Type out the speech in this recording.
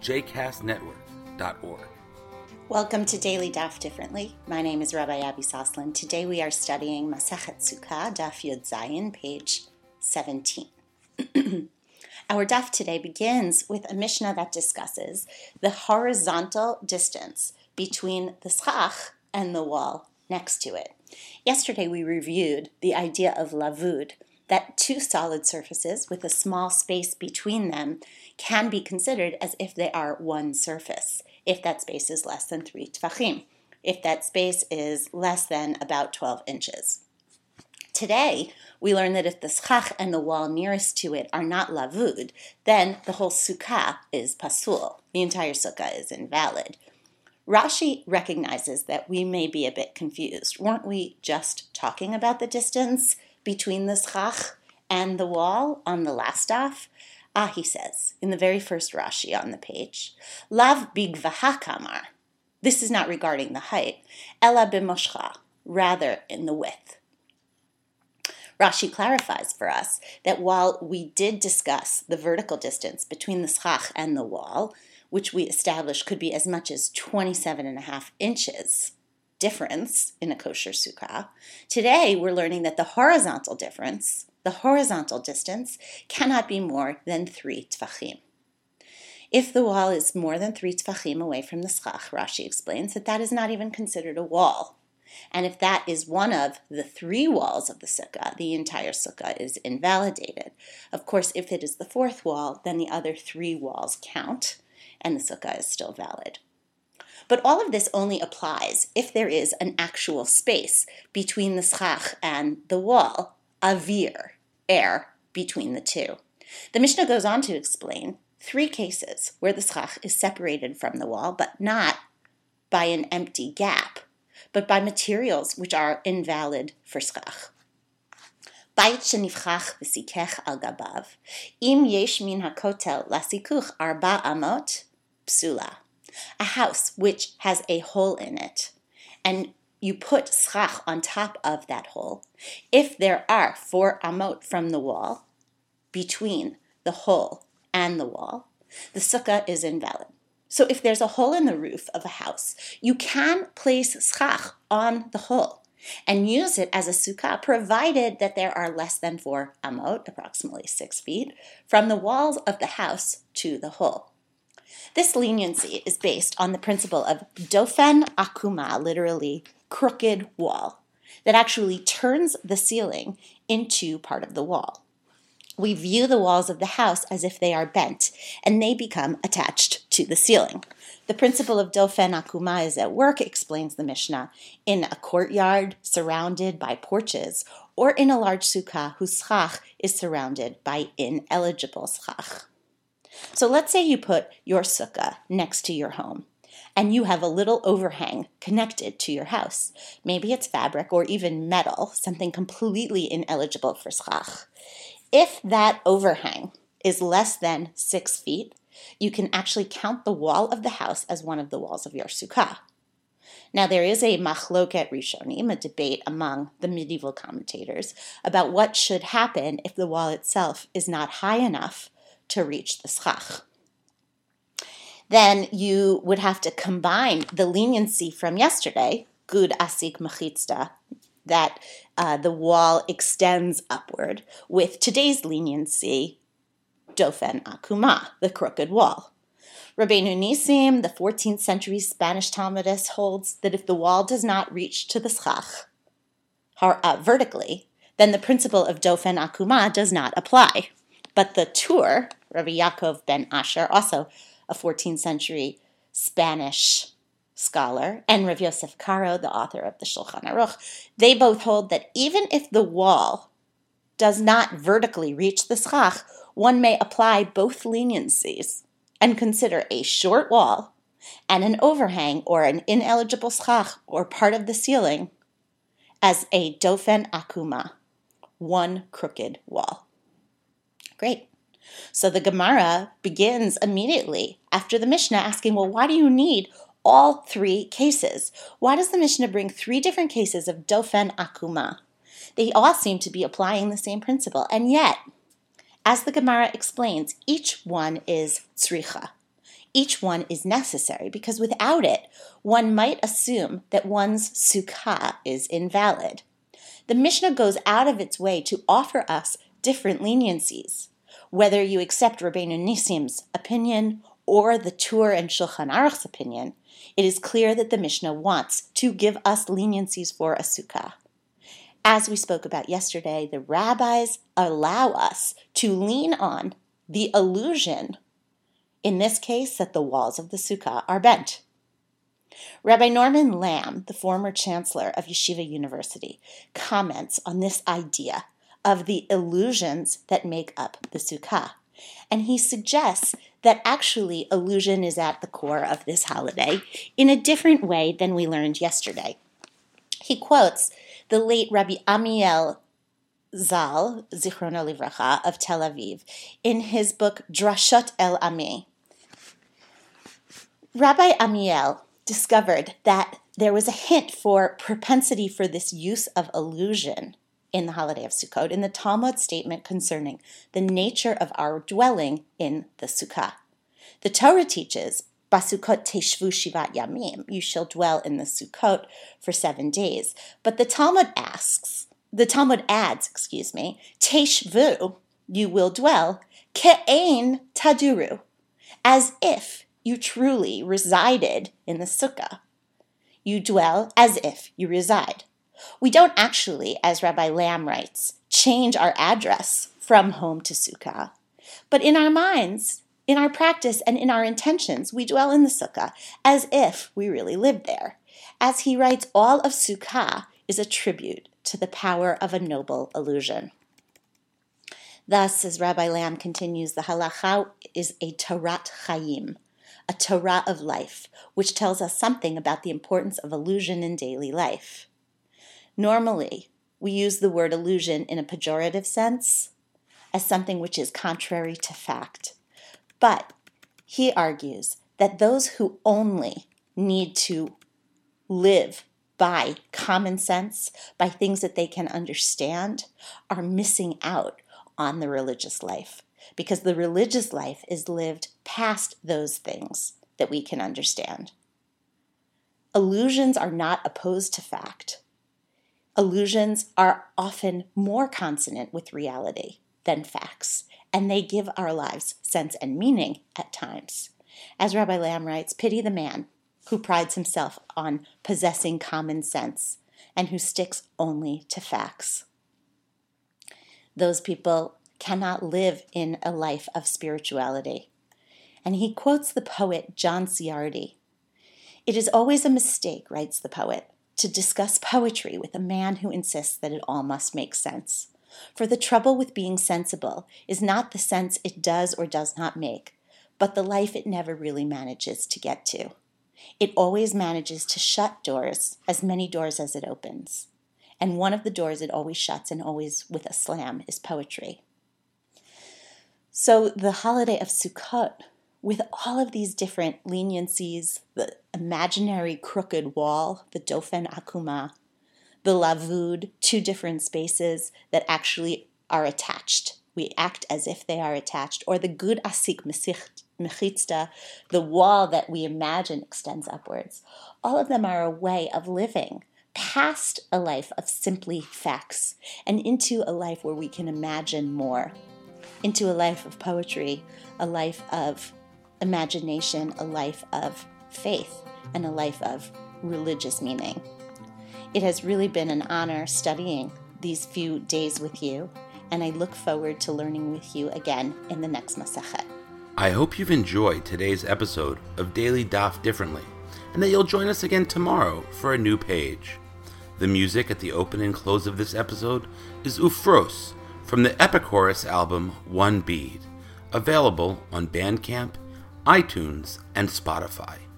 jcastnetwork.org. Welcome to Daily Daf Differently. My name is Rabbi Abby Sosland. Today we are studying Masachet Sukkah, Daf Yud Zayin, page 17. Our daf today begins with a Mishnah that discusses the horizontal distance between the schach and the wall next to it. Yesterday we reviewed the idea of lavud, that two solid surfaces with a small space between them can be considered as if they are one surface, if that space is less than three tvachim, if that space is less than about 12 inches. Today, we learn that if the schach and the wall nearest to it are not lavud, then the whole sukkah is pasul. The entire sukkah is invalid. Rashi recognizes that we may be a bit confused. Weren't we just talking about the distance between the schach and the wall on the last daf? Ah, he says, in the very first Rashi on the page, Lav bigvahakamar. This is not regarding the height. Ella b'moshcha, rather in the width. Rashi clarifies for us that while we did discuss the vertical distance between the schach and the wall, which we established could be as much as 27 and a half inches difference in a kosher sukkah, today we're learning that the horizontal difference, the horizontal distance, cannot be more than three tvachim. If the wall is more than three tvachim away from the schach, Rashi explains that that is not even considered a wall. And if that is one of the three walls of the sukkah, the entire sukkah is invalidated. Of course, if it is the fourth wall, then the other three walls count, and the sukkah is still valid. But all of this only applies if there is an actual space between the schach and the wall, avir, air, between the two. The Mishnah goes on to explain three cases where the schach is separated from the wall, but not by an empty gap but by materials which are invalid for schach. בית שנפחח וסיכך על גביו, אם יש מן הכותל לסיכוך ארבע אמות, פסולה. A house which has a hole in it, and you put schach on top of that hole. If there are four amot from the wall, between the hole and the wall, the sukkah is invalid. So if there's a hole in the roof of a house, you can place schach on the hole and use it as a sukkah, provided that there are less than four amot, approximately six feet, from the walls of the house to the hole. This leniency is based on the principle of dofen akuma, literally crooked wall, that actually turns the ceiling into part of the wall we view the walls of the house as if they are bent, and they become attached to the ceiling. The principle of Dofen Akuma is at work, explains the Mishnah, in a courtyard surrounded by porches, or in a large sukkah whose schach is surrounded by ineligible schach. So let's say you put your sukkah next to your home and you have a little overhang connected to your house. Maybe it's fabric or even metal, something completely ineligible for schach. If that overhang is less than six feet, you can actually count the wall of the house as one of the walls of your sukkah. Now, there is a machloket rishonim, a debate among the medieval commentators, about what should happen if the wall itself is not high enough to reach the schach. Then you would have to combine the leniency from yesterday, gud asik machitzta, that uh, the wall extends upward, with today's leniency, Dofen Akuma, the crooked wall. Rabbeinu Nisim, the 14th century Spanish Talmudist, holds that if the wall does not reach to the schach uh, vertically, then the principle of Dofen Akuma does not apply. But the Tur, Rabbi Yaakov ben Asher, also a 14th century Spanish scholar, and Rav Yosef Karo, the author of the Shulchan Aruch, they both hold that even if the wall does not vertically reach the schach, one may apply both leniencies and consider a short wall and an overhang or an ineligible schach or part of the ceiling as a dofen akuma, one crooked wall. Great. So the Gemara begins immediately after the Mishnah asking, well, why do you need all three cases? Why does the Mishnah bring three different cases of dofen akuma? They all seem to be applying the same principle, and yet, as the Gemara explains, each one is tzricha. Each one is necessary because without it, one might assume that one's sukkah is invalid. The Mishnah goes out of its way to offer us different leniencies. Whether you accept Rabbeinu Nissim's opinion or the Tur and Shulchan Aruch's opinion, it is clear that the Mishnah wants to give us leniencies for a sukkah. As we spoke about yesterday, the rabbis allow us to lean on the illusion, in this case, that the walls of the sukkah are bent. Rabbi Norman Lamm, the former chancellor of Yeshiva University, comments on this idea of the illusions that make up the sukkah. And he suggests that actually illusion is at the core of this holiday in a different way than we learned yesterday. He quotes the late Rabbi Amiel Zal, Zichrono Livracha, of Tel Aviv, in his book Drashot El Ami. Rabbi Amiel discovered that there was a hint for propensity for this use of illusion in the holiday of Sukkot in the Talmud statement concerning the nature of our dwelling in the Sukkah. The Torah teaches Basukot teshvu shivat yamim. You shall dwell in the Sukkot for seven days. But the Talmud asks, the Talmud adds, excuse me, teshvu, you will dwell, ke'ein taduru, as if you truly resided in the sukkah. You dwell as if you reside. We don't actually, as Rabbi Lamm writes, change our address from home to sukkah. But in our minds, in our practice and in our intentions, we dwell in the sukkah as if we really lived there. As he writes, all of sukkah is a tribute to the power of a noble illusion. Thus, as Rabbi Lamm continues, the halacha is a Torat Chaim, a Torah of life, which tells us something about the importance of illusion in daily life. Normally, we use the word illusion in a pejorative sense as something which is contrary to fact. But he argues that those who only need to live by common sense, by things that they can understand, are missing out on the religious life because the religious life is lived past those things that we can understand. Illusions are not opposed to fact. Illusions are often more consonant with reality than facts and they give our lives sense and meaning at times. As Rabbi Lamm writes, pity the man who prides himself on possessing common sense and who sticks only to facts. Those people cannot live in a life of spirituality. And he quotes the poet John Ciardi. It is always a mistake, writes the poet, to discuss poetry with a man who insists that it all must make sense. For the trouble with being sensible is not the sense it does or does not make, but the life it never really manages to get to. It always manages to shut doors, as many doors as it opens. And one of the doors it always shuts, and always with a slam, is poetry. So the holiday of Sukkot, with all of these different leniencies, the imaginary crooked wall, the Dofen Akuma, the lavud, two different spaces that actually are attached. We act as if they are attached. Or the gud asik mechitzta, the wall that we imagine extends upwards. All of them are a way of living past a life of simply facts and into a life where we can imagine more, into a life of poetry, a life of imagination, a life of faith, and a life of religious meaning. It has really been an honor studying these few days with you, and I look forward to learning with you again in the next Masachet. I hope you've enjoyed today's episode of Daily Daf Differently, and that you'll join us again tomorrow for a new page. The music at the open and close of this episode is Ufros from the Epichorus album One Bead, available on Bandcamp, iTunes, and Spotify.